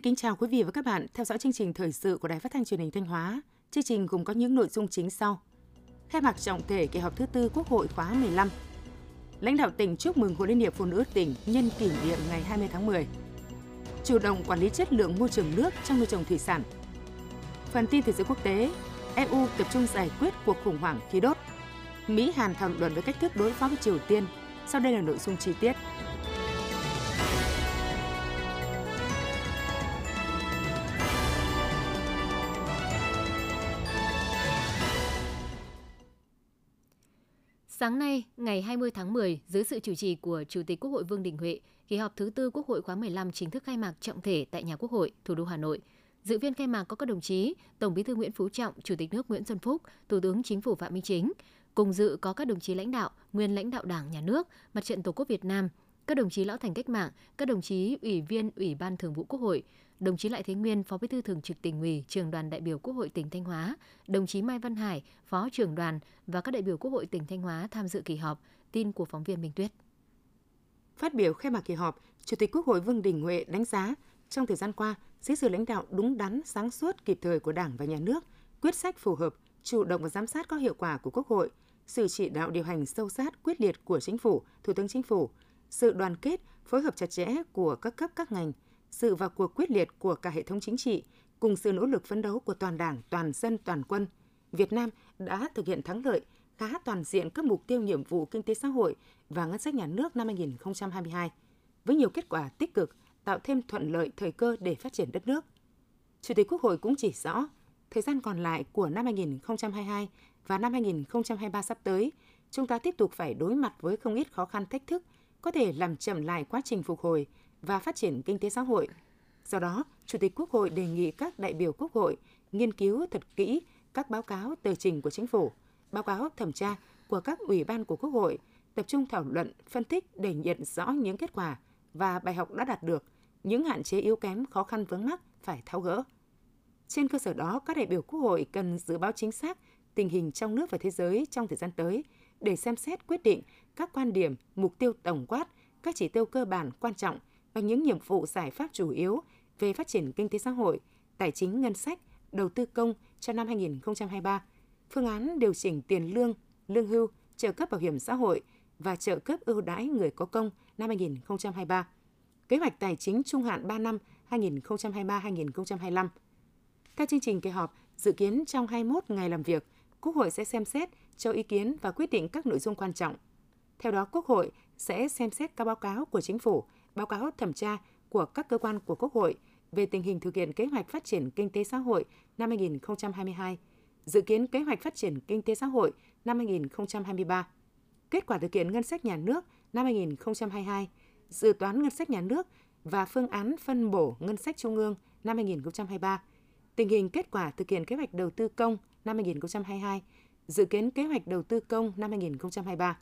Xin kính chào quý vị và các bạn theo dõi chương trình thời sự của Đài Phát thanh Truyền hình Thanh Hóa. Chương trình gồm có những nội dung chính sau. Khai mạc trọng thể kỳ họp thứ tư Quốc hội khóa 15. Lãnh đạo tỉnh chúc mừng Hội Liên hiệp Phụ nữ tỉnh nhân kỷ niệm ngày 20 tháng 10. Chủ động quản lý chất lượng môi trường nước trong nuôi trồng thủy sản. Phần tin thế giới quốc tế, EU tập trung giải quyết cuộc khủng hoảng khí đốt. Mỹ Hàn thảo luận về cách thức đối phó với Triều Tiên. Sau đây là nội dung chi tiết. Sáng nay, ngày 20 tháng 10, dưới sự chủ trì của Chủ tịch Quốc hội Vương Đình Huệ, kỳ họp thứ tư Quốc hội khóa 15 chính thức khai mạc trọng thể tại nhà Quốc hội, thủ đô Hà Nội. Dự viên khai mạc có các đồng chí Tổng Bí thư Nguyễn Phú Trọng, Chủ tịch nước Nguyễn Xuân Phúc, Thủ tướng Chính phủ Phạm Minh Chính. Cùng dự có các đồng chí lãnh đạo, nguyên lãnh đạo Đảng, Nhà nước, Mặt trận Tổ quốc Việt Nam, các đồng chí lão thành cách mạng, các đồng chí ủy viên Ủy ban Thường vụ Quốc hội, đồng chí Lại Thế Nguyên, Phó Bí thư Thường trực tỉnh ủy, Trường đoàn đại biểu Quốc hội tỉnh Thanh Hóa, đồng chí Mai Văn Hải, Phó trưởng đoàn và các đại biểu Quốc hội tỉnh Thanh Hóa tham dự kỳ họp. Tin của phóng viên Minh Tuyết. Phát biểu khai mạc kỳ họp, Chủ tịch Quốc hội Vương Đình Huệ đánh giá trong thời gian qua, dưới sự lãnh đạo đúng đắn, sáng suốt, kịp thời của Đảng và Nhà nước, quyết sách phù hợp, chủ động và giám sát có hiệu quả của Quốc hội, sự chỉ đạo điều hành sâu sát, quyết liệt của Chính phủ, Thủ tướng Chính phủ, sự đoàn kết, phối hợp chặt chẽ của các cấp các ngành, sự vào cuộc quyết liệt của cả hệ thống chính trị, cùng sự nỗ lực phấn đấu của toàn Đảng, toàn dân, toàn quân, Việt Nam đã thực hiện thắng lợi khá toàn diện các mục tiêu nhiệm vụ kinh tế xã hội và ngân sách nhà nước năm 2022 với nhiều kết quả tích cực, tạo thêm thuận lợi thời cơ để phát triển đất nước. Chủ tịch Quốc hội cũng chỉ rõ, thời gian còn lại của năm 2022 và năm 2023 sắp tới, chúng ta tiếp tục phải đối mặt với không ít khó khăn thách thức, có thể làm chậm lại quá trình phục hồi và phát triển kinh tế xã hội. Do đó, Chủ tịch Quốc hội đề nghị các đại biểu Quốc hội nghiên cứu thật kỹ các báo cáo tờ trình của chính phủ, báo cáo thẩm tra của các ủy ban của Quốc hội, tập trung thảo luận, phân tích để nhận rõ những kết quả và bài học đã đạt được, những hạn chế yếu kém, khó khăn vướng mắc phải tháo gỡ. Trên cơ sở đó, các đại biểu Quốc hội cần dự báo chính xác tình hình trong nước và thế giới trong thời gian tới để xem xét quyết định các quan điểm, mục tiêu tổng quát, các chỉ tiêu cơ bản quan trọng và những nhiệm vụ giải pháp chủ yếu về phát triển kinh tế xã hội, tài chính ngân sách, đầu tư công cho năm 2023, phương án điều chỉnh tiền lương, lương hưu, trợ cấp bảo hiểm xã hội và trợ cấp ưu đãi người có công năm 2023, kế hoạch tài chính trung hạn 3 năm 2023-2025. Theo chương trình kỳ họp, dự kiến trong 21 ngày làm việc, Quốc hội sẽ xem xét, cho ý kiến và quyết định các nội dung quan trọng. Theo đó, Quốc hội sẽ xem xét các báo cáo của Chính phủ, báo cáo thẩm tra của các cơ quan của Quốc hội về tình hình thực hiện kế hoạch phát triển kinh tế xã hội năm 2022, dự kiến kế hoạch phát triển kinh tế xã hội năm 2023, kết quả thực hiện ngân sách nhà nước năm 2022, dự toán ngân sách nhà nước và phương án phân bổ ngân sách trung ương năm 2023, tình hình kết quả thực hiện kế hoạch đầu tư công năm 2022, dự kiến kế hoạch đầu tư công năm 2023.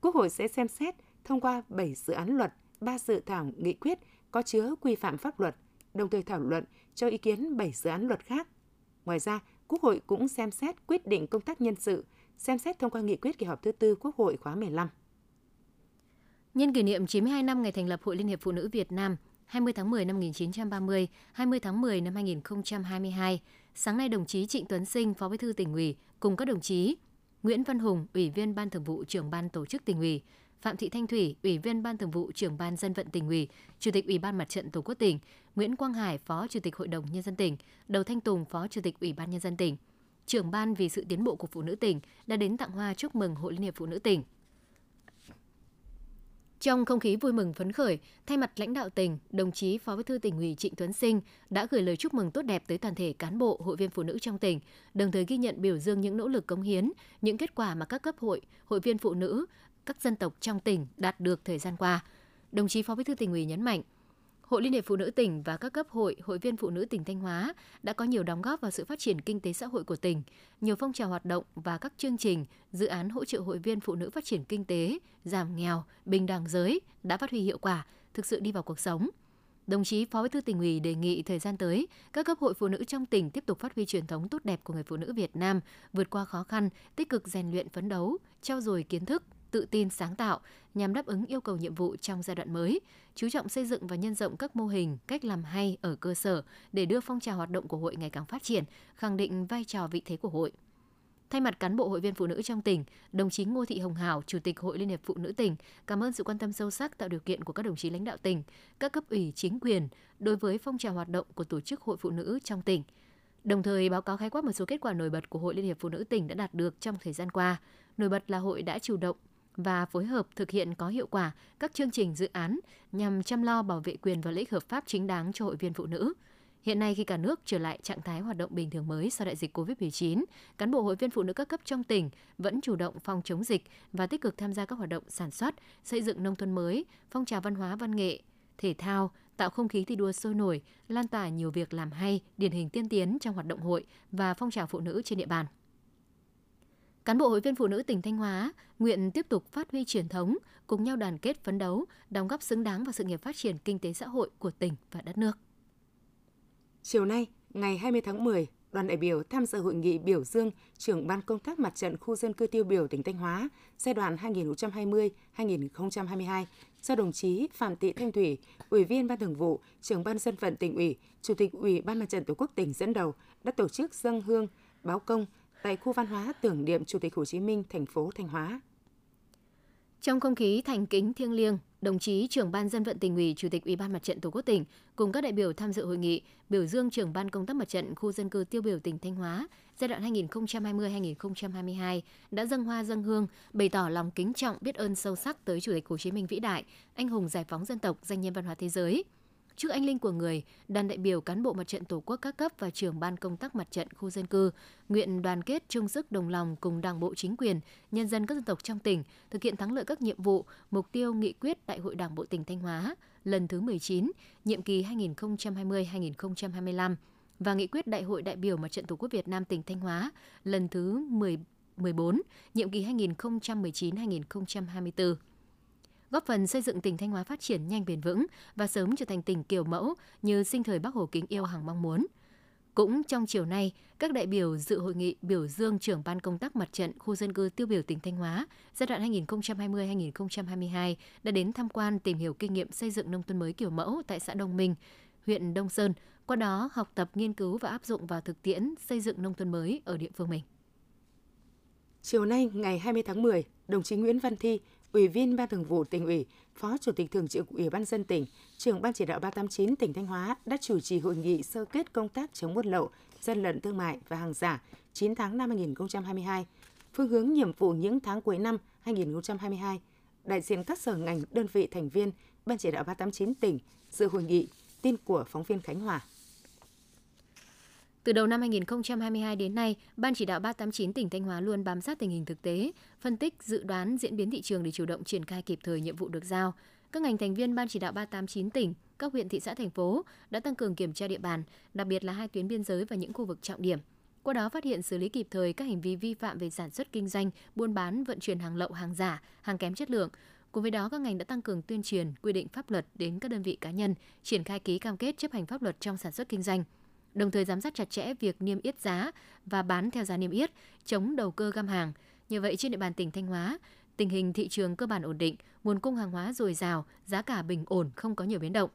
Quốc hội sẽ xem xét thông qua 7 dự án luật, 3 dự thảo nghị quyết có chứa quy phạm pháp luật, đồng thời thảo luận cho ý kiến 7 dự án luật khác. Ngoài ra, Quốc hội cũng xem xét quyết định công tác nhân sự, xem xét thông qua nghị quyết kỳ họp thứ tư Quốc hội khóa 15. Nhân kỷ niệm 92 năm ngày thành lập Hội Liên hiệp Phụ nữ Việt Nam 20 tháng 10 năm 1930, 20 tháng 10 năm 2022, sáng nay đồng chí Trịnh Tuấn Sinh, Phó Bí thư tỉnh ủy cùng các đồng chí Nguyễn Văn Hùng, Ủy viên Ban Thường vụ Trưởng ban Tổ chức tỉnh ủy, Phạm Thị Thanh Thủy, Ủy viên Ban Thường vụ Trưởng ban Dân vận tỉnh ủy, Chủ tịch Ủy ban Mặt trận Tổ quốc tỉnh, Nguyễn Quang Hải, Phó Chủ tịch Hội đồng nhân dân tỉnh, Đầu Thanh Tùng, Phó Chủ tịch Ủy ban nhân dân tỉnh, trưởng ban vì sự tiến bộ của phụ nữ tỉnh đã đến tặng hoa chúc mừng Hội Liên hiệp Phụ nữ tỉnh. Trong không khí vui mừng phấn khởi, thay mặt lãnh đạo tỉnh, đồng chí Phó Bí thư tỉnh ủy Trịnh Tuấn Sinh đã gửi lời chúc mừng tốt đẹp tới toàn thể cán bộ, hội viên phụ nữ trong tỉnh, đồng thời ghi nhận biểu dương những nỗ lực cống hiến, những kết quả mà các cấp hội, hội viên phụ nữ, các dân tộc trong tỉnh đạt được thời gian qua. Đồng chí Phó Bí thư tỉnh ủy nhấn mạnh, Hội Liên hiệp Phụ nữ tỉnh và các cấp hội, hội viên phụ nữ tỉnh Thanh Hóa đã có nhiều đóng góp vào sự phát triển kinh tế xã hội của tỉnh. Nhiều phong trào hoạt động và các chương trình, dự án hỗ trợ hội viên phụ nữ phát triển kinh tế, giảm nghèo, bình đẳng giới đã phát huy hiệu quả, thực sự đi vào cuộc sống. Đồng chí Phó Bí thư tỉnh ủy đề nghị thời gian tới, các cấp hội phụ nữ trong tỉnh tiếp tục phát huy truyền thống tốt đẹp của người phụ nữ Việt Nam, vượt qua khó khăn, tích cực rèn luyện phấn đấu, trao dồi kiến thức, tự tin sáng tạo nhằm đáp ứng yêu cầu nhiệm vụ trong giai đoạn mới, chú trọng xây dựng và nhân rộng các mô hình, cách làm hay ở cơ sở để đưa phong trào hoạt động của hội ngày càng phát triển, khẳng định vai trò vị thế của hội. Thay mặt cán bộ hội viên phụ nữ trong tỉnh, đồng chí Ngô Thị Hồng Hảo, Chủ tịch Hội Liên hiệp Phụ nữ tỉnh, cảm ơn sự quan tâm sâu sắc tạo điều kiện của các đồng chí lãnh đạo tỉnh, các cấp ủy chính quyền đối với phong trào hoạt động của tổ chức hội phụ nữ trong tỉnh. Đồng thời báo cáo khái quát một số kết quả nổi bật của Hội Liên hiệp Phụ nữ tỉnh đã đạt được trong thời gian qua. Nổi bật là hội đã chủ động và phối hợp thực hiện có hiệu quả các chương trình dự án nhằm chăm lo bảo vệ quyền và lợi ích hợp pháp chính đáng cho hội viên phụ nữ – Hiện nay khi cả nước trở lại trạng thái hoạt động bình thường mới sau đại dịch COVID-19, cán bộ hội viên phụ nữ các cấp trong tỉnh vẫn chủ động phòng chống dịch và tích cực tham gia các hoạt động sản xuất, xây dựng nông thôn mới, phong trào văn hóa văn nghệ, thể thao, tạo không khí thi đua sôi nổi, lan tỏa nhiều việc làm hay, điển hình tiên tiến trong hoạt động hội và phong trào phụ nữ trên địa bàn. Cán bộ hội viên phụ nữ tỉnh Thanh Hóa nguyện tiếp tục phát huy truyền thống, cùng nhau đoàn kết phấn đấu, đóng góp xứng đáng vào sự nghiệp phát triển kinh tế xã hội của tỉnh và đất nước. Chiều nay, ngày 20 tháng 10, đoàn đại biểu tham dự hội nghị biểu dương trưởng ban công tác mặt trận khu dân cư tiêu biểu tỉnh Thanh Hóa giai đoạn 2020-2022 do đồng chí Phạm Thị Thanh Thủy, Ủy viên Ban Thường vụ, trưởng ban dân vận tỉnh ủy, Chủ tịch Ủy ban Mặt trận Tổ quốc tỉnh dẫn đầu đã tổ chức dâng hương báo công tại khu văn hóa tưởng niệm Chủ tịch Hồ Chí Minh, thành phố Thanh Hóa. Trong không khí thành kính thiêng liêng, đồng chí trưởng ban dân vận tỉnh ủy, chủ tịch ủy ban mặt trận tổ quốc tỉnh cùng các đại biểu tham dự hội nghị biểu dương trưởng ban công tác mặt trận khu dân cư tiêu biểu tỉnh Thanh Hóa giai đoạn 2020-2022 đã dâng hoa dâng hương bày tỏ lòng kính trọng biết ơn sâu sắc tới chủ tịch Hồ Chí Minh vĩ đại, anh hùng giải phóng dân tộc, danh nhân văn hóa thế giới. Trước anh linh của người, đoàn đại biểu cán bộ mặt trận Tổ quốc các cấp và trưởng ban công tác mặt trận khu dân cư nguyện đoàn kết chung sức đồng lòng cùng Đảng bộ chính quyền, nhân dân các dân tộc trong tỉnh thực hiện thắng lợi các nhiệm vụ, mục tiêu nghị quyết Đại hội Đảng bộ tỉnh Thanh Hóa lần thứ 19, nhiệm kỳ 2020-2025 và nghị quyết Đại hội đại biểu Mặt trận Tổ quốc Việt Nam tỉnh Thanh Hóa lần thứ 10 14, nhiệm kỳ 2019-2024 góp phần xây dựng tỉnh Thanh Hóa phát triển nhanh bền vững và sớm trở thành tỉnh kiểu mẫu như sinh thời Bác Hồ kính yêu hàng mong muốn. Cũng trong chiều nay, các đại biểu dự hội nghị biểu dương trưởng ban công tác mặt trận khu dân cư tiêu biểu tỉnh Thanh Hóa giai đoạn 2020-2022 đã đến tham quan tìm hiểu kinh nghiệm xây dựng nông thôn mới kiểu mẫu tại xã Đông Minh, huyện Đông Sơn, qua đó học tập nghiên cứu và áp dụng vào thực tiễn xây dựng nông thôn mới ở địa phương mình. Chiều nay, ngày 20 tháng 10, đồng chí Nguyễn Văn Thi, Ủy viên Ban Thường vụ tỉnh ủy, Phó Chủ tịch Thường trực Ủy ban dân tỉnh, trưởng Ban chỉ đạo 389 tỉnh Thanh Hóa đã chủ trì hội nghị sơ kết công tác chống buôn lậu, gian lận thương mại và hàng giả 9 tháng năm 2022, phương hướng nhiệm vụ những tháng cuối năm 2022. Đại diện các sở ngành, đơn vị thành viên Ban chỉ đạo 389 tỉnh dự hội nghị, tin của phóng viên Khánh Hòa. Từ đầu năm 2022 đến nay, Ban chỉ đạo 389 tỉnh Thanh Hóa luôn bám sát tình hình thực tế, phân tích, dự đoán diễn biến thị trường để chủ động triển khai kịp thời nhiệm vụ được giao. Các ngành thành viên Ban chỉ đạo 389 tỉnh, các huyện thị xã thành phố đã tăng cường kiểm tra địa bàn, đặc biệt là hai tuyến biên giới và những khu vực trọng điểm. Qua đó phát hiện xử lý kịp thời các hành vi vi phạm về sản xuất kinh doanh, buôn bán, vận chuyển hàng lậu, hàng giả, hàng kém chất lượng. Cùng với đó, các ngành đã tăng cường tuyên truyền, quy định pháp luật đến các đơn vị cá nhân, triển khai ký cam kết chấp hành pháp luật trong sản xuất kinh doanh – đồng thời giám sát chặt chẽ việc niêm yết giá và bán theo giá niêm yết, chống đầu cơ găm hàng. Như vậy trên địa bàn tỉnh Thanh Hóa, tình hình thị trường cơ bản ổn định, nguồn cung hàng hóa dồi dào, giá cả bình ổn, không có nhiều biến động.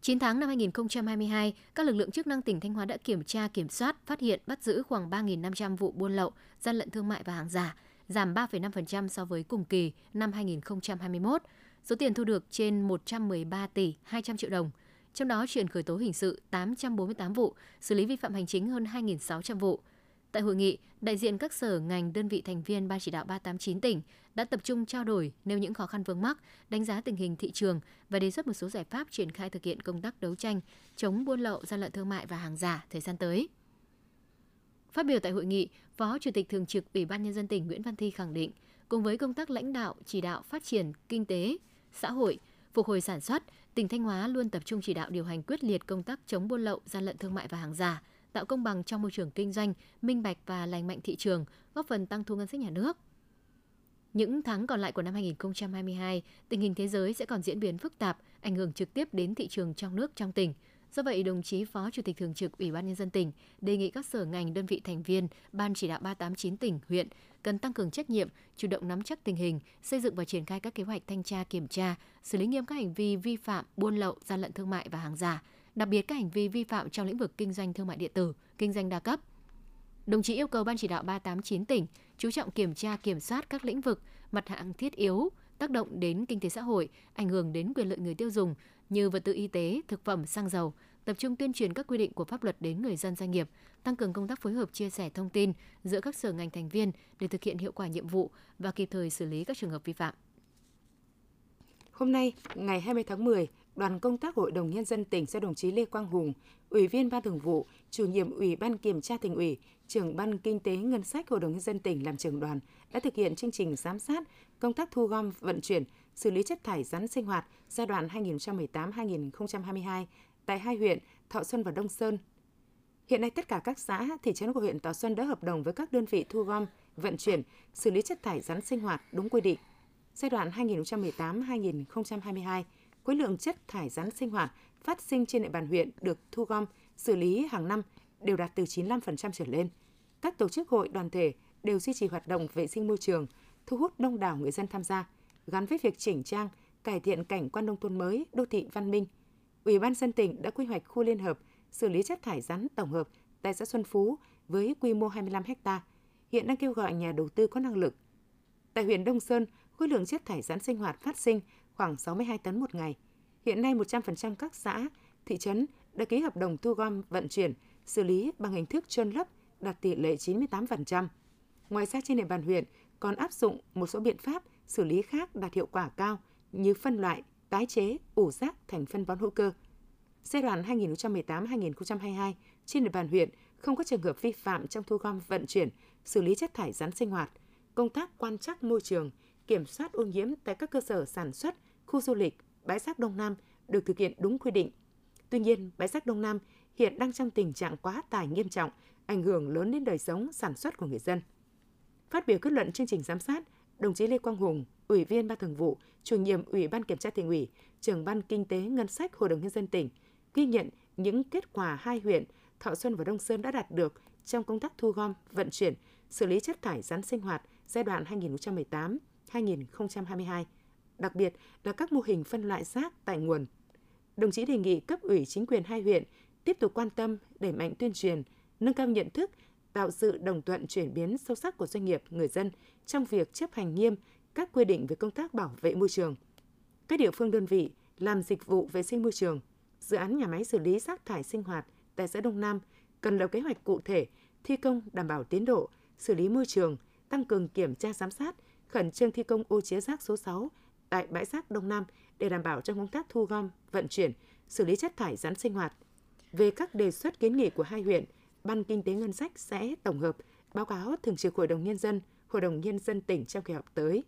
9 tháng năm 2022, các lực lượng chức năng tỉnh Thanh Hóa đã kiểm tra, kiểm soát, phát hiện, bắt giữ khoảng 3.500 vụ buôn lậu, gian lận thương mại và hàng giả, giảm 3,5% so với cùng kỳ năm 2021. Số tiền thu được trên 113 tỷ 200 triệu đồng – trong đó chuyển khởi tố hình sự 848 vụ, xử lý vi phạm hành chính hơn 2.600 vụ. Tại hội nghị, đại diện các sở ngành đơn vị thành viên Ban chỉ đạo 389 tỉnh đã tập trung trao đổi nêu những khó khăn vướng mắc, đánh giá tình hình thị trường và đề xuất một số giải pháp triển khai thực hiện công tác đấu tranh chống buôn lậu, gian lận thương mại và hàng giả thời gian tới. Phát biểu tại hội nghị, Phó Chủ tịch Thường trực Ủy ban Nhân dân tỉnh Nguyễn Văn Thi khẳng định, cùng với công tác lãnh đạo, chỉ đạo phát triển kinh tế, xã hội, phục hồi sản xuất, tỉnh Thanh Hóa luôn tập trung chỉ đạo điều hành quyết liệt công tác chống buôn lậu, gian lận thương mại và hàng giả, tạo công bằng trong môi trường kinh doanh, minh bạch và lành mạnh thị trường, góp phần tăng thu ngân sách nhà nước. Những tháng còn lại của năm 2022, tình hình thế giới sẽ còn diễn biến phức tạp, ảnh hưởng trực tiếp đến thị trường trong nước trong tỉnh. Do vậy, đồng chí Phó Chủ tịch Thường trực Ủy ban Nhân dân tỉnh đề nghị các sở ngành đơn vị thành viên Ban chỉ đạo 389 tỉnh, huyện cần tăng cường trách nhiệm, chủ động nắm chắc tình hình, xây dựng và triển khai các kế hoạch thanh tra kiểm tra, xử lý nghiêm các hành vi vi phạm buôn lậu, gian lận thương mại và hàng giả, đặc biệt các hành vi vi phạm trong lĩnh vực kinh doanh thương mại điện tử, kinh doanh đa cấp. Đồng chí yêu cầu Ban chỉ đạo 389 tỉnh chú trọng kiểm tra kiểm soát các lĩnh vực, mặt hàng thiết yếu, tác động đến kinh tế xã hội, ảnh hưởng đến quyền lợi người tiêu dùng như vật tư y tế, thực phẩm, xăng dầu, tập trung tuyên truyền các quy định của pháp luật đến người dân doanh nghiệp, tăng cường công tác phối hợp chia sẻ thông tin giữa các sở ngành thành viên để thực hiện hiệu quả nhiệm vụ và kịp thời xử lý các trường hợp vi phạm. Hôm nay, ngày 20 tháng 10, đoàn công tác Hội đồng Nhân dân tỉnh do đồng chí Lê Quang Hùng, Ủy viên Ban Thường vụ, Chủ nhiệm Ủy ban Kiểm tra tỉnh ủy, trưởng Ban Kinh tế Ngân sách Hội đồng Nhân dân tỉnh làm trưởng đoàn đã thực hiện chương trình giám sát công tác thu gom, vận chuyển, xử lý chất thải rắn sinh hoạt giai đoạn 2018-2022 tại hai huyện Thọ Xuân và Đông Sơn. Hiện nay tất cả các xã, thị trấn của huyện Thọ Xuân đã hợp đồng với các đơn vị thu gom, vận chuyển, xử lý chất thải rắn sinh hoạt đúng quy định. Giai đoạn 2018-2022, khối lượng chất thải rắn sinh hoạt phát sinh trên địa bàn huyện được thu gom, xử lý hàng năm đều đạt từ 95% trở lên. Các tổ chức hội đoàn thể đều duy trì hoạt động vệ sinh môi trường, thu hút đông đảo người dân tham gia, gắn với việc chỉnh trang, cải thiện cảnh quan nông thôn mới, đô thị văn minh. Ủy ban dân tỉnh đã quy hoạch khu liên hợp xử lý chất thải rắn tổng hợp tại xã Xuân Phú với quy mô 25 ha. Hiện đang kêu gọi nhà đầu tư có năng lực. Tại huyện Đông Sơn, khối lượng chất thải rắn sinh hoạt phát sinh khoảng 62 tấn một ngày. Hiện nay 100% các xã, thị trấn đã ký hợp đồng thu gom, vận chuyển, xử lý bằng hình thức chôn lấp đạt tỷ lệ 98%. Ngoài ra trên địa bàn huyện còn áp dụng một số biện pháp xử lý khác đạt hiệu quả cao như phân loại, tái chế, ủ rác thành phân bón hữu cơ. Giai đoạn 2018-2022, trên địa bàn huyện không có trường hợp vi phạm trong thu gom vận chuyển, xử lý chất thải rắn sinh hoạt, công tác quan trắc môi trường, kiểm soát ô nhiễm tại các cơ sở sản xuất, khu du lịch, bãi rác Đông Nam được thực hiện đúng quy định. Tuy nhiên, bãi rác Đông Nam hiện đang trong tình trạng quá tải nghiêm trọng, ảnh hưởng lớn đến đời sống sản xuất của người dân. Phát biểu kết luận chương trình giám sát, đồng chí Lê Quang Hùng, Ủy viên Ban Thường vụ, Chủ nhiệm Ủy ban Kiểm tra tỉnh ủy, Trưởng ban Kinh tế Ngân sách Hội đồng nhân dân tỉnh ghi nhận những kết quả hai huyện Thọ Xuân và Đông Sơn đã đạt được trong công tác thu gom, vận chuyển, xử lý chất thải rắn sinh hoạt giai đoạn 2018-2022, đặc biệt là các mô hình phân loại rác tại nguồn. Đồng chí đề nghị cấp ủy chính quyền hai huyện tiếp tục quan tâm đẩy mạnh tuyên truyền, nâng cao nhận thức, tạo sự đồng thuận chuyển biến sâu sắc của doanh nghiệp, người dân trong việc chấp hành nghiêm các quy định về công tác bảo vệ môi trường. Các địa phương đơn vị làm dịch vụ vệ sinh môi trường, dự án nhà máy xử lý rác thải sinh hoạt tại xã Đông Nam cần lập kế hoạch cụ thể, thi công đảm bảo tiến độ, xử lý môi trường, tăng cường kiểm tra giám sát, khẩn trương thi công ô chứa rác số 6 tại bãi rác Đông Nam để đảm bảo trong công tác thu gom, vận chuyển, xử lý chất thải rắn sinh hoạt. Về các đề xuất kiến nghị của hai huyện, Ban Kinh tế Ngân sách sẽ tổng hợp báo cáo Thường trực Hội đồng Nhân dân, Hội đồng Nhân dân tỉnh trong kỳ họp tới.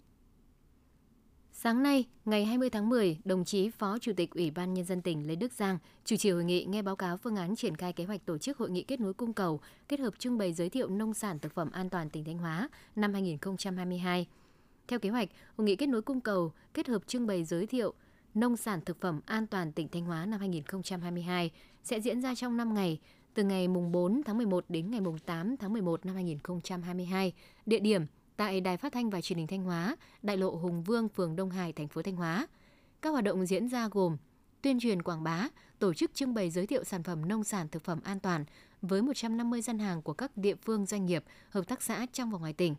Sáng nay, ngày 20 tháng 10, đồng chí Phó Chủ tịch Ủy ban Nhân dân tỉnh Lê Đức Giang chủ trì hội nghị nghe báo cáo phương án triển khai kế hoạch tổ chức hội nghị kết nối cung cầu, kết hợp trưng bày giới thiệu nông sản thực phẩm an toàn tỉnh Thanh Hóa năm 2022. Theo kế hoạch, hội nghị kết nối cung cầu, kết hợp trưng bày giới thiệu nông sản thực phẩm an toàn tỉnh Thanh Hóa năm 2022 sẽ diễn ra trong 5 ngày, từ ngày mùng 4 tháng 11 đến ngày mùng 8 tháng 11 năm 2022. Địa điểm tại Đài Phát thanh và Truyền hình Thanh Hóa, đại lộ Hùng Vương, phường Đông Hải, thành phố Thanh Hóa. Các hoạt động diễn ra gồm tuyên truyền quảng bá, tổ chức trưng bày giới thiệu sản phẩm nông sản thực phẩm an toàn với 150 gian hàng của các địa phương doanh nghiệp, hợp tác xã trong và ngoài tỉnh.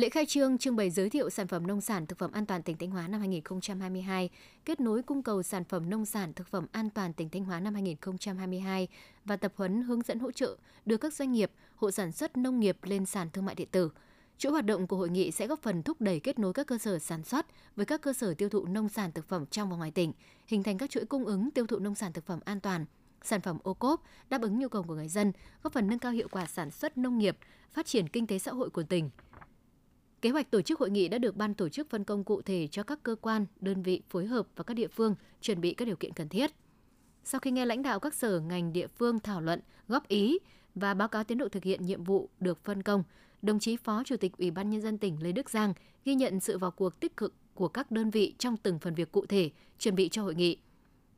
Lễ khai trương trưng bày giới thiệu sản phẩm nông sản thực phẩm an toàn tỉnh Thanh Hóa năm 2022, kết nối cung cầu sản phẩm nông sản thực phẩm an toàn tỉnh Thanh Hóa năm 2022 và tập huấn hướng dẫn hỗ trợ đưa các doanh nghiệp, hộ sản xuất nông nghiệp lên sàn thương mại điện tử. Chuỗi hoạt động của hội nghị sẽ góp phần thúc đẩy kết nối các cơ sở sản xuất với các cơ sở tiêu thụ nông sản thực phẩm trong và ngoài tỉnh, hình thành các chuỗi cung ứng tiêu thụ nông sản thực phẩm an toàn, sản phẩm ô cốp đáp ứng nhu cầu của người dân, góp phần nâng cao hiệu quả sản xuất nông nghiệp, phát triển kinh tế xã hội của tỉnh. Kế hoạch tổ chức hội nghị đã được ban tổ chức phân công cụ thể cho các cơ quan, đơn vị phối hợp và các địa phương chuẩn bị các điều kiện cần thiết. Sau khi nghe lãnh đạo các sở ngành địa phương thảo luận, góp ý và báo cáo tiến độ thực hiện nhiệm vụ được phân công, đồng chí Phó Chủ tịch Ủy ban nhân dân tỉnh Lê Đức Giang ghi nhận sự vào cuộc tích cực của các đơn vị trong từng phần việc cụ thể chuẩn bị cho hội nghị.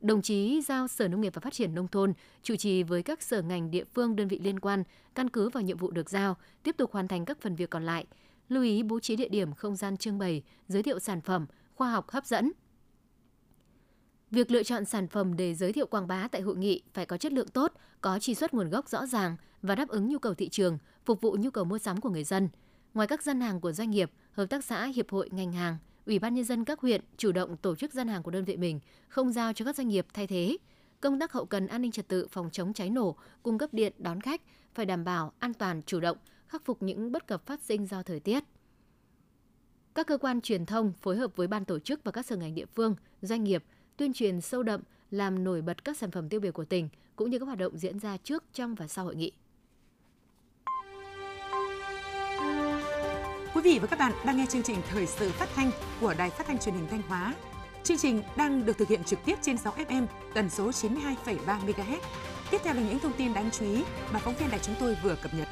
Đồng chí giao Sở Nông nghiệp và Phát triển Nông thôn chủ trì với các sở ngành địa phương đơn vị liên quan căn cứ vào nhiệm vụ được giao, tiếp tục hoàn thành các phần việc còn lại. Lưu ý bố trí địa điểm không gian trưng bày, giới thiệu sản phẩm, khoa học hấp dẫn. Việc lựa chọn sản phẩm để giới thiệu quảng bá tại hội nghị phải có chất lượng tốt, có truy xuất nguồn gốc rõ ràng và đáp ứng nhu cầu thị trường, phục vụ nhu cầu mua sắm của người dân. Ngoài các gian hàng của doanh nghiệp, hợp tác xã, hiệp hội, ngành hàng, Ủy ban nhân dân các huyện chủ động tổ chức gian hàng của đơn vị mình, không giao cho các doanh nghiệp thay thế. Công tác hậu cần an ninh trật tự phòng chống cháy nổ, cung cấp điện đón khách phải đảm bảo an toàn chủ động, khắc phục những bất cập phát sinh do thời tiết. Các cơ quan truyền thông phối hợp với ban tổ chức và các sở ngành địa phương, doanh nghiệp tuyên truyền sâu đậm, làm nổi bật các sản phẩm tiêu biểu của tỉnh cũng như các hoạt động diễn ra trước, trong và sau hội nghị. Quý vị và các bạn đang nghe chương trình thời sự phát thanh của Đài Phát thanh Truyền hình Thanh Hóa. Chương trình đang được thực hiện trực tiếp trên 6 FM tần số 92,3 MHz. Tiếp theo là những thông tin đáng chú ý mà phóng viên đài chúng tôi vừa cập nhật.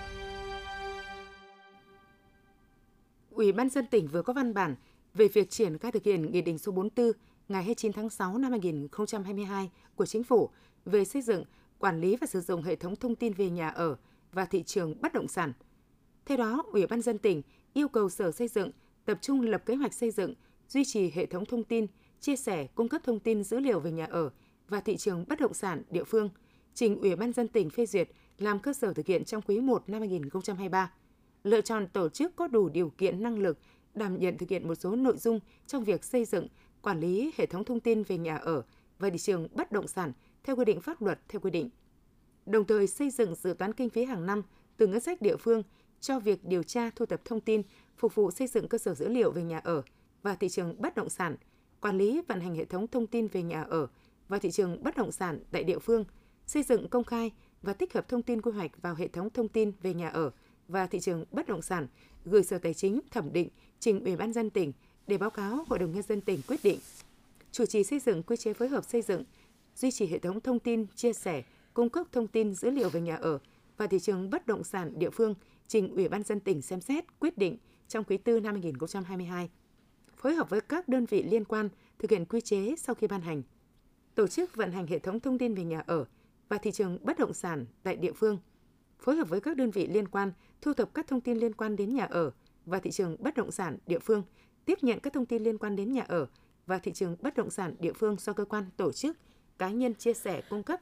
Ủy ban dân tỉnh vừa có văn bản về việc triển khai thực hiện Nghị định số 44 ngày 29 tháng 6 năm 2022 của Chính phủ về xây dựng, quản lý và sử dụng hệ thống thông tin về nhà ở và thị trường bất động sản. Theo đó, Ủy ban dân tỉnh yêu cầu Sở Xây dựng tập trung lập kế hoạch xây dựng, duy trì hệ thống thông tin, chia sẻ, cung cấp thông tin dữ liệu về nhà ở và thị trường bất động sản địa phương, trình Ủy ban dân tỉnh phê duyệt làm cơ sở thực hiện trong quý 1 năm 2023. Lựa chọn tổ chức có đủ điều kiện năng lực đảm nhận thực hiện một số nội dung trong việc xây dựng, quản lý hệ thống thông tin về nhà ở và thị trường bất động sản theo quy định pháp luật theo quy định. Đồng thời xây dựng dự toán kinh phí hàng năm từ ngân sách địa phương cho việc điều tra thu thập thông tin phục vụ xây dựng cơ sở dữ liệu về nhà ở và thị trường bất động sản, quản lý vận hành hệ thống thông tin về nhà ở và thị trường bất động sản tại địa phương, xây dựng công khai và tích hợp thông tin quy hoạch vào hệ thống thông tin về nhà ở và thị trường bất động sản, gửi Sở Tài chính thẩm định trình Ủy ban dân tỉnh để báo cáo Hội đồng nhân dân tỉnh quyết định. Chủ trì xây dựng quy chế phối hợp xây dựng, duy trì hệ thống thông tin chia sẻ, cung cấp thông tin dữ liệu về nhà ở và thị trường bất động sản địa phương trình Ủy ban dân tỉnh xem xét quyết định trong quý tư năm 2022. Phối hợp với các đơn vị liên quan thực hiện quy chế sau khi ban hành. Tổ chức vận hành hệ thống thông tin về nhà ở và thị trường bất động sản tại địa phương. Phối hợp với các đơn vị liên quan thu thập các thông tin liên quan đến nhà ở và thị trường bất động sản địa phương, tiếp nhận các thông tin liên quan đến nhà ở và thị trường bất động sản địa phương do cơ quan tổ chức, cá nhân chia sẻ cung cấp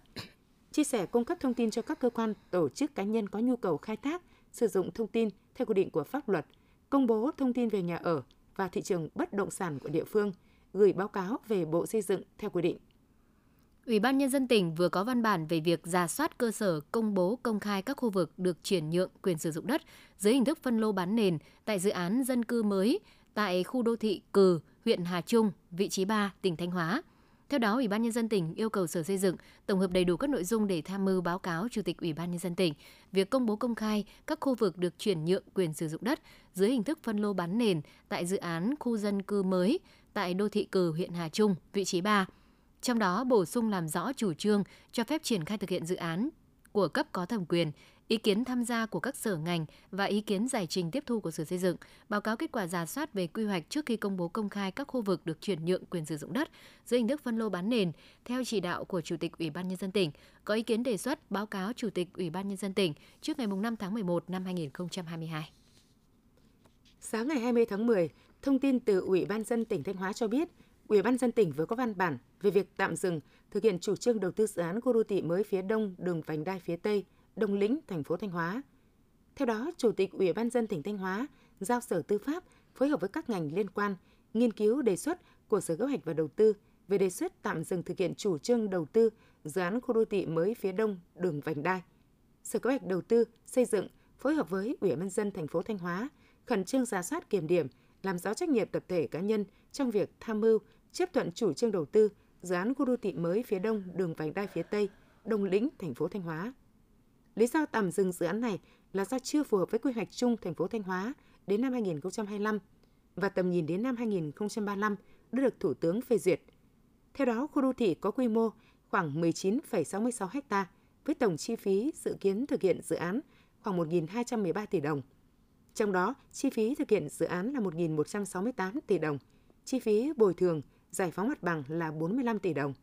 chia sẻ cung cấp thông tin cho các cơ quan tổ chức cá nhân có nhu cầu khai thác sử dụng thông tin theo quy định của pháp luật, công bố thông tin về nhà ở và thị trường bất động sản của địa phương, gửi báo cáo về Bộ Xây dựng theo quy định. Ủy ban Nhân dân tỉnh vừa có văn bản về việc giả soát cơ sở công bố công khai các khu vực được chuyển nhượng quyền sử dụng đất dưới hình thức phân lô bán nền tại dự án dân cư mới tại khu đô thị Cừ, huyện Hà Trung, vị trí 3, tỉnh Thanh Hóa – theo đó, Ủy ban nhân dân tỉnh yêu cầu Sở Xây dựng tổng hợp đầy đủ các nội dung để tham mưu báo cáo Chủ tịch Ủy ban nhân dân tỉnh việc công bố công khai các khu vực được chuyển nhượng quyền sử dụng đất dưới hình thức phân lô bán nền tại dự án khu dân cư mới tại đô thị Cừ huyện Hà Trung, vị trí 3. Trong đó bổ sung làm rõ chủ trương cho phép triển khai thực hiện dự án của cấp có thẩm quyền, ý kiến tham gia của các sở ngành và ý kiến giải trình tiếp thu của Sở Xây dựng, báo cáo kết quả giả soát về quy hoạch trước khi công bố công khai các khu vực được chuyển nhượng quyền sử dụng đất dưới hình thức phân lô bán nền theo chỉ đạo của Chủ tịch Ủy ban nhân dân tỉnh, có ý kiến đề xuất báo cáo Chủ tịch Ủy ban nhân dân tỉnh trước ngày 5 tháng 11 năm 2022. Sáng ngày 20 tháng 10, thông tin từ Ủy ban dân tỉnh Thanh Hóa cho biết, Ủy ban dân tỉnh vừa có văn bản về việc tạm dừng thực hiện chủ trương đầu tư dự án khu đô thị mới phía đông đường vành đai phía tây Đông Lĩnh, thành phố Thanh Hóa. Theo đó, Chủ tịch Ủy ban dân tỉnh Thanh Hóa giao Sở Tư pháp phối hợp với các ngành liên quan nghiên cứu đề xuất của Sở Kế hoạch và Đầu tư về đề xuất tạm dừng thực hiện chủ trương đầu tư dự án khu đô thị mới phía đông đường vành đai. Sở Kế hoạch Đầu tư xây dựng phối hợp với Ủy ban dân thành phố Thanh Hóa khẩn trương giả soát kiểm điểm, làm rõ trách nhiệm tập thể cá nhân trong việc tham mưu chấp thuận chủ trương đầu tư dự án khu đô thị mới phía đông đường vành đai phía tây, Đông Lĩnh, thành phố Thanh Hóa. Lý do tạm dừng dự án này là do chưa phù hợp với quy hoạch chung thành phố Thanh Hóa đến năm 2025 và tầm nhìn đến năm 2035 đã được Thủ tướng phê duyệt. Theo đó, khu đô thị có quy mô khoảng 19,66 ha với tổng chi phí dự kiến thực hiện dự án khoảng 1.213 tỷ đồng. Trong đó, chi phí thực hiện dự án là 1.168 tỷ đồng, chi phí bồi thường, giải phóng mặt bằng là 45 tỷ đồng.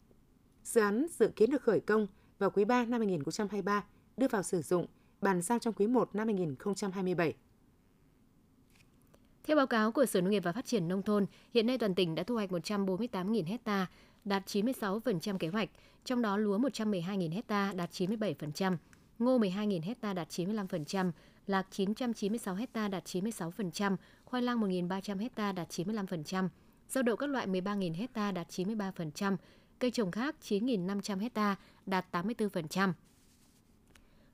Dự án dự kiến được khởi công vào quý 3 năm 2023, đưa vào sử dụng, bàn giao trong quý 1 năm 2027. Theo báo cáo của Sở Nông nghiệp và Phát triển Nông thôn, hiện nay toàn tỉnh đã thu hoạch 148.000 hecta, đạt 96% kế hoạch, trong đó lúa 112.000 hecta đạt 97%, ngô 12.000 hecta đạt 95%, lạc 996 hecta đạt 96%, khoai lang 1.300 hecta đạt 95%, giao đậu các loại 13.000 hecta đạt 93%, cây trồng khác 9.500 hecta đạt 84%.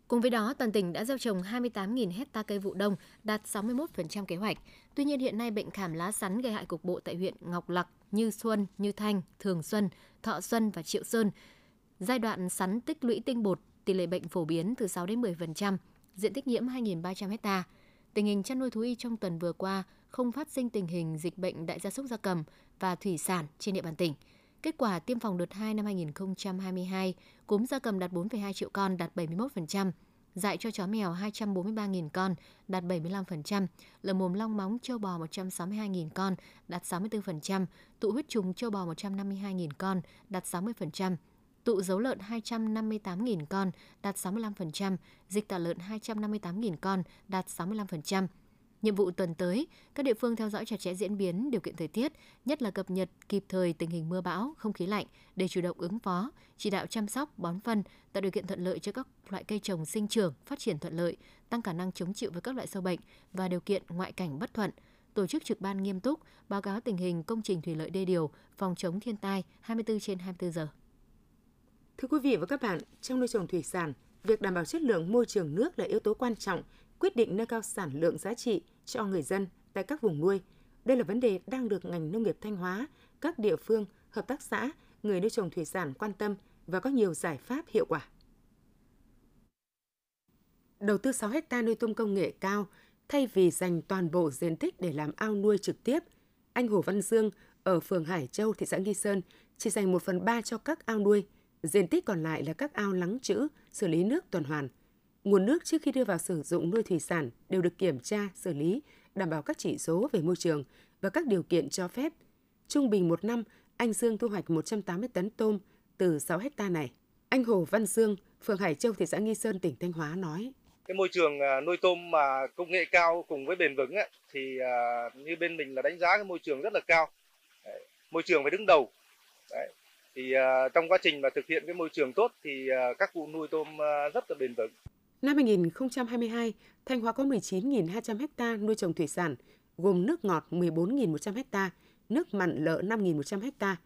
Cùng với đó, toàn tỉnh đã gieo trồng 28.000 hecta cây vụ đông, đạt 61% kế hoạch. Tuy nhiên hiện nay bệnh khảm lá sắn gây hại cục bộ tại huyện Ngọc Lặc, Như Xuân, Như Thanh, Thường Xuân, Thọ Xuân và Triệu Sơn. Giai đoạn sắn tích lũy tinh bột, tỷ lệ bệnh phổ biến từ 6 đến 10%, diện tích nhiễm 2.300 hecta. Tình hình chăn nuôi thú y trong tuần vừa qua không phát sinh tình hình dịch bệnh đại gia súc gia cầm và thủy sản trên địa bàn tỉnh. Kết quả tiêm phòng đợt 2 năm 2022, cúm gia cầm đạt 4,2 triệu con, đạt 71%, dạy cho chó mèo 243.000 con, đạt 75%, lở mồm long móng châu bò 162.000 con, đạt 64%, tụ huyết trùng châu bò 152.000 con, đạt 60%, tụ dấu lợn 258.000 con, đạt 65%, dịch tả lợn 258.000 con, đạt 65%. Nhiệm vụ tuần tới, các địa phương theo dõi chặt chẽ diễn biến điều kiện thời tiết, nhất là cập nhật kịp thời tình hình mưa bão, không khí lạnh để chủ động ứng phó, chỉ đạo chăm sóc, bón phân, tạo điều kiện thuận lợi cho các loại cây trồng sinh trưởng, phát triển thuận lợi, tăng khả năng chống chịu với các loại sâu bệnh và điều kiện ngoại cảnh bất thuận. Tổ chức trực ban nghiêm túc, báo cáo tình hình công trình thủy lợi đê điều, phòng chống thiên tai 24 trên 24 giờ. Thưa quý vị và các bạn, trong nuôi trồng thủy sản, việc đảm bảo chất lượng môi trường nước là yếu tố quan trọng quyết định nâng cao sản lượng giá trị cho người dân tại các vùng nuôi. Đây là vấn đề đang được ngành nông nghiệp Thanh Hóa, các địa phương, hợp tác xã, người nuôi trồng thủy sản quan tâm và có nhiều giải pháp hiệu quả. Đầu tư 6 hecta nuôi tôm công nghệ cao, thay vì dành toàn bộ diện tích để làm ao nuôi trực tiếp, anh Hồ Văn Dương ở phường Hải Châu, thị xã Nghi Sơn chỉ dành 1 phần 3 cho các ao nuôi. Diện tích còn lại là các ao lắng trữ, xử lý nước tuần hoàn – Nguồn nước trước khi đưa vào sử dụng nuôi thủy sản đều được kiểm tra, xử lý, đảm bảo các chỉ số về môi trường và các điều kiện cho phép. Trung bình một năm, anh Dương thu hoạch 180 tấn tôm từ 6 hecta này. Anh Hồ Văn Dương, phường Hải Châu, thị xã Nghi Sơn, tỉnh Thanh Hóa nói. Cái môi trường à, nuôi tôm mà công nghệ cao cùng với bền vững ấy, thì à, như bên mình là đánh giá cái môi trường rất là cao. Đấy, môi trường phải đứng đầu. Đấy. Thì à, trong quá trình mà thực hiện cái môi trường tốt thì các vụ nuôi tôm rất là bền vững. Năm 2022, Thanh Hóa có 19.200 ha nuôi trồng thủy sản, gồm nước ngọt 14.100 ha, nước mặn lợ 5.100 ha.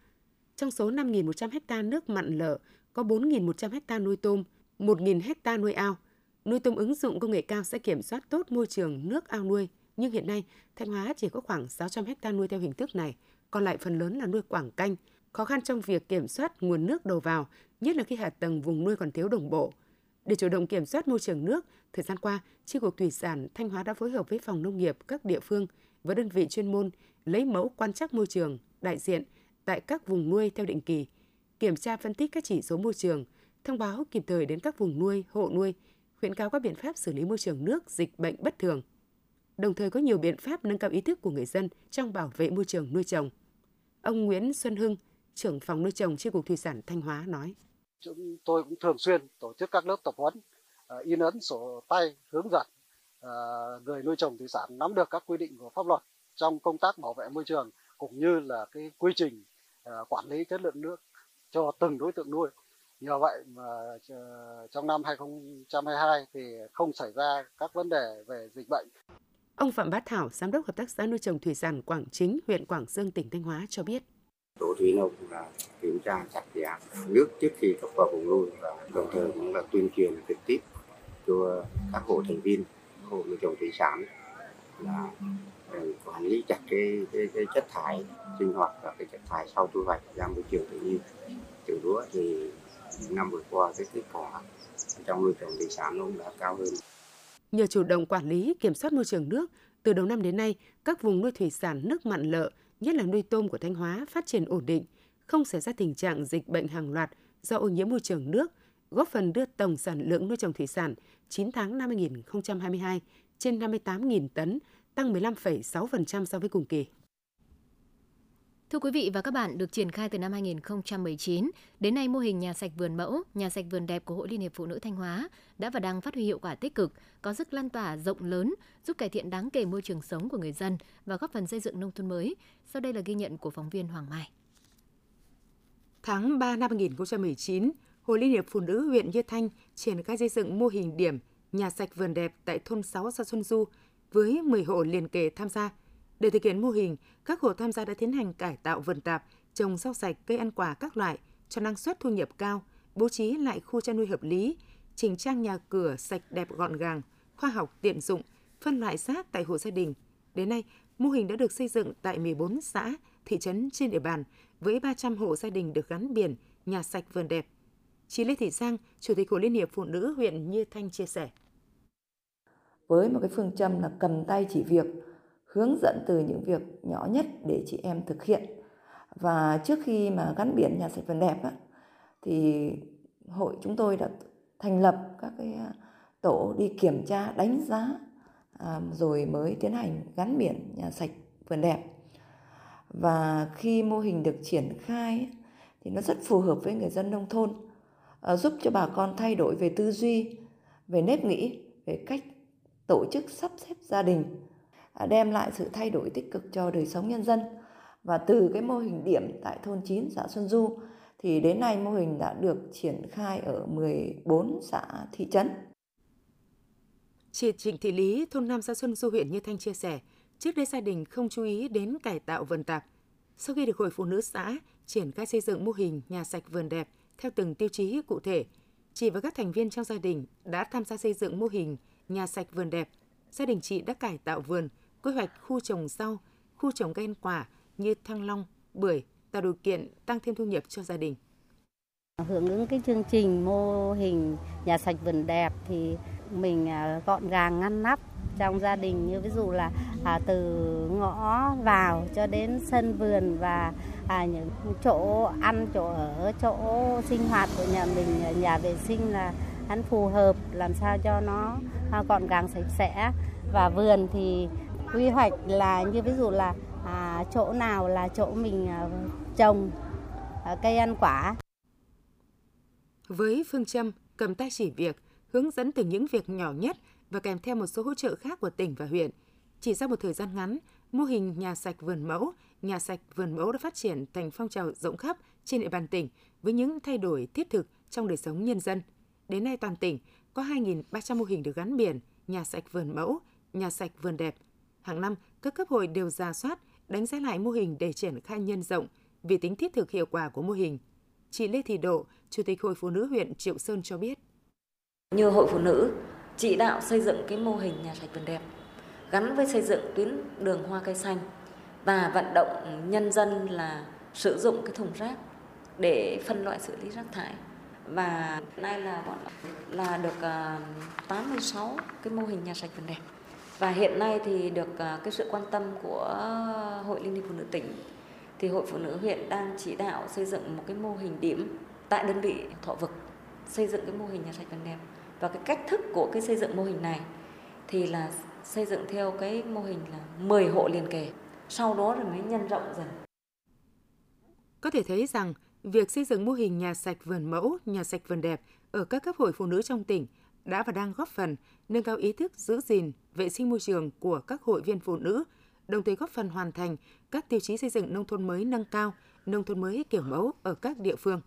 Trong số 5.100 ha nước mặn lợ, có 4.100 ha nuôi tôm, 1.000 ha nuôi ao. Nuôi tôm ứng dụng công nghệ cao sẽ kiểm soát tốt môi trường nước ao nuôi, nhưng hiện nay Thanh Hóa chỉ có khoảng 600 ha nuôi theo hình thức này, còn lại phần lớn là nuôi quảng canh. Khó khăn trong việc kiểm soát nguồn nước đầu vào, nhất là khi hạ tầng vùng nuôi còn thiếu đồng bộ – để chủ động kiểm soát môi trường nước, thời gian qua, Chi cục Thủy sản Thanh Hóa đã phối hợp với phòng nông nghiệp các địa phương và đơn vị chuyên môn lấy mẫu quan trắc môi trường đại diện tại các vùng nuôi theo định kỳ, kiểm tra phân tích các chỉ số môi trường, thông báo kịp thời đến các vùng nuôi, hộ nuôi, khuyến cáo các biện pháp xử lý môi trường nước dịch bệnh bất thường. Đồng thời có nhiều biện pháp nâng cao ý thức của người dân trong bảo vệ môi trường nuôi trồng. Ông Nguyễn Xuân Hưng, trưởng phòng nuôi trồng Chi cục Thủy sản Thanh Hóa nói: chúng tôi cũng thường xuyên tổ chức các lớp tập huấn à, in ấn sổ tay hướng dẫn à, người nuôi trồng thủy sản nắm được các quy định của pháp luật trong công tác bảo vệ môi trường cũng như là cái quy trình à, quản lý chất lượng nước cho từng đối tượng nuôi nhờ vậy mà trong năm 2022 thì không xảy ra các vấn đề về dịch bệnh. Ông Phạm bát Thảo, giám đốc hợp tác xã nuôi trồng thủy sản Quảng Chính, huyện Quảng Sương, tỉnh Thanh Hóa cho biết. Tổ thủy nông là kiểm tra chặt chẽ nước trước khi cấp vào vùng nuôi và đồng thời cũng là tuyên truyền trực tiếp cho các hộ thành viên hộ nuôi trồng thủy sản là ừ, quản lý chặt cái, cái, cái chất thải sinh hoạt và cái chất thải sau thu hoạch ra môi trường tự nhiên từ lúa thì năm vừa qua cái kết quả trong nuôi trồng thủy sản cũng đã cao hơn. Nhờ chủ động quản lý, kiểm soát môi trường nước, từ đầu năm đến nay, các vùng nuôi thủy sản nước mặn lợ nhất là nuôi tôm của Thanh Hóa phát triển ổn định, không xảy ra tình trạng dịch bệnh hàng loạt do ô nhiễm môi trường nước, góp phần đưa tổng sản lượng nuôi trồng thủy sản 9 tháng năm 2022 trên 58.000 tấn, tăng 15,6% so với cùng kỳ. Thưa quý vị và các bạn, được triển khai từ năm 2019, đến nay mô hình nhà sạch vườn mẫu, nhà sạch vườn đẹp của Hội Liên hiệp Phụ nữ Thanh Hóa đã và đang phát huy hiệu quả tích cực, có sức lan tỏa rộng lớn, giúp cải thiện đáng kể môi trường sống của người dân và góp phần xây dựng nông thôn mới. Sau đây là ghi nhận của phóng viên Hoàng Mai. Tháng 3 năm 2019, Hội Liên hiệp Phụ nữ huyện Như Thanh triển khai xây dựng mô hình điểm nhà sạch vườn đẹp tại thôn 6 xã Xuân Du với 10 hộ liền kề tham gia – để thực hiện mô hình, các hộ tham gia đã tiến hành cải tạo vườn tạp, trồng rau sạch, cây ăn quả các loại cho năng suất thu nhập cao, bố trí lại khu chăn nuôi hợp lý, chỉnh trang nhà cửa sạch đẹp gọn gàng, khoa học tiện dụng, phân loại rác tại hộ gia đình. Đến nay, mô hình đã được xây dựng tại 14 xã, thị trấn trên địa bàn với 300 hộ gia đình được gắn biển nhà sạch vườn đẹp. Chị Lê Thị Giang, Chủ tịch Hội Liên hiệp Phụ nữ huyện Như Thanh chia sẻ. Với một cái phương châm là cầm tay chỉ việc, hướng dẫn từ những việc nhỏ nhất để chị em thực hiện. Và trước khi mà gắn biển nhà sạch vườn đẹp á, thì hội chúng tôi đã thành lập các cái à, tổ đi kiểm tra đánh giá à, rồi mới tiến hành gắn biển nhà sạch vườn đẹp. Và khi mô hình được triển khai thì nó rất phù hợp với người dân nông thôn à, giúp cho bà con thay đổi về tư duy về nếp nghĩ về cách tổ chức sắp xếp gia đình À, đem lại sự thay đổi tích cực cho đời sống nhân dân. Và từ cái mô hình điểm tại thôn 9 xã Xuân Du thì đến nay mô hình đã được triển khai ở 14 xã thị trấn. Chị Trịnh Thị Lý, thôn Nam xã Xuân Du huyện Như Thanh chia sẻ, trước đây gia đình không chú ý đến cải tạo vườn tạp. Sau khi được Hội Phụ Nữ xã triển khai xây dựng mô hình nhà sạch vườn đẹp theo từng tiêu chí cụ thể, chị và các thành viên trong gia đình đã tham gia xây dựng mô hình nhà sạch vườn đẹp. Gia đình chị đã cải tạo vườn, quy hoạch khu trồng rau, khu trồng cây ăn quả như thăng long, bưởi tạo điều kiện tăng thêm thu nhập cho gia đình. Hưởng ứng cái chương trình mô hình nhà sạch vườn đẹp thì mình à, gọn gàng ngăn nắp trong gia đình như ví dụ là à, từ ngõ vào cho đến sân vườn và à, những chỗ ăn chỗ ở chỗ sinh hoạt của nhà mình nhà vệ sinh là ăn phù hợp làm sao cho nó à, gọn gàng sạch sẽ và vườn thì quy hoạch là như ví dụ là à, chỗ nào là chỗ mình à, trồng à, cây ăn quả. Với phương châm cầm tay chỉ việc, hướng dẫn từ những việc nhỏ nhất và kèm theo một số hỗ trợ khác của tỉnh và huyện, chỉ sau một thời gian ngắn, mô hình nhà sạch vườn mẫu, nhà sạch vườn mẫu đã phát triển thành phong trào rộng khắp trên địa bàn tỉnh với những thay đổi thiết thực trong đời sống nhân dân. Đến nay toàn tỉnh có 2.300 mô hình được gắn biển nhà sạch vườn mẫu, nhà sạch vườn đẹp Hàng năm, các cấp hội đều ra soát, đánh giá lại mô hình để triển khai nhân rộng vì tính thiết thực hiệu quả của mô hình. Chị Lê Thị Độ, Chủ tịch Hội Phụ nữ huyện Triệu Sơn cho biết. Như Hội Phụ nữ chỉ đạo xây dựng cái mô hình nhà sạch vườn đẹp gắn với xây dựng tuyến đường hoa cây xanh và vận động nhân dân là sử dụng cái thùng rác để phân loại xử lý rác thải và nay là bọn là được à, 86 cái mô hình nhà sạch vườn đẹp và hiện nay thì được à, cái sự quan tâm của Hội Liên hiệp Phụ nữ tỉnh thì Hội Phụ nữ huyện đang chỉ đạo xây dựng một cái mô hình điểm tại đơn vị Thọ Vực xây dựng cái mô hình nhà sạch vườn đẹp và cái cách thức của cái xây dựng mô hình này thì là xây dựng theo cái mô hình là 10 hộ liền kề sau đó rồi mới nhân rộng dần. Có thể thấy rằng việc xây dựng mô hình nhà sạch vườn mẫu, nhà sạch vườn đẹp ở các cấp hội phụ nữ trong tỉnh đã và đang góp phần nâng cao ý thức giữ gìn, vệ sinh môi trường của các hội viên phụ nữ, đồng thời góp phần hoàn thành các tiêu chí xây dựng nông thôn mới nâng cao, nông thôn mới kiểu mẫu ở các địa phương.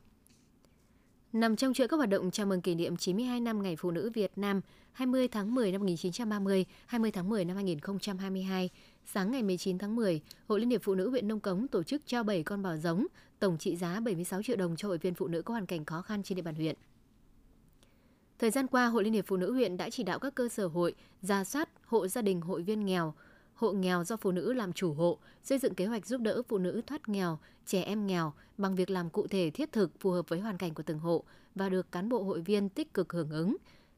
Nằm trong chuỗi các hoạt động chào mừng kỷ niệm 92 năm Ngày Phụ nữ Việt Nam 20 tháng 10 năm 1930, 20 tháng 10 năm 2022, sáng ngày 19 tháng 10, Hội Liên hiệp Phụ nữ huyện Nông Cống tổ chức trao 7 con bò giống, tổng trị giá 76 triệu đồng cho hội viên phụ nữ có hoàn cảnh khó khăn trên địa bàn huyện. Thời gian qua, Hội Liên hiệp Phụ nữ huyện đã chỉ đạo các cơ sở hội ra soát hộ gia đình hội viên nghèo, hộ nghèo do phụ nữ làm chủ hộ, xây dựng kế hoạch giúp đỡ phụ nữ thoát nghèo, trẻ em nghèo bằng việc làm cụ thể thiết thực phù hợp với hoàn cảnh của từng hộ và được cán bộ hội viên tích cực hưởng ứng.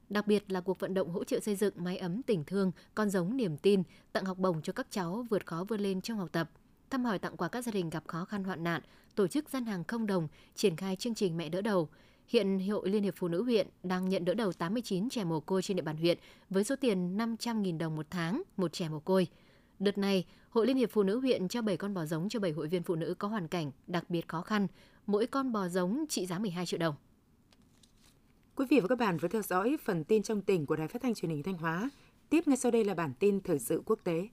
Đặc biệt là cuộc vận động hỗ trợ xây dựng mái ấm tình thương, con giống niềm tin, tặng học bổng cho các cháu vượt khó vươn lên trong học tập, thăm hỏi tặng quà các gia đình gặp khó khăn hoạn nạn, tổ chức gian hàng không đồng, triển khai chương trình mẹ đỡ đầu – Hiện Hội Liên hiệp Phụ nữ huyện đang nhận đỡ đầu 89 trẻ mồ côi trên địa bàn huyện với số tiền 500.000 đồng một tháng một trẻ mồ côi. Đợt này, Hội Liên hiệp Phụ nữ huyện cho 7 con bò giống cho 7 hội viên phụ nữ có hoàn cảnh đặc biệt khó khăn, mỗi con bò giống trị giá 12 triệu đồng. Quý vị và các bạn vừa theo dõi phần tin trong tỉnh của Đài Phát thanh Truyền hình Thanh Hóa. Tiếp ngay sau đây là bản tin thời sự quốc tế.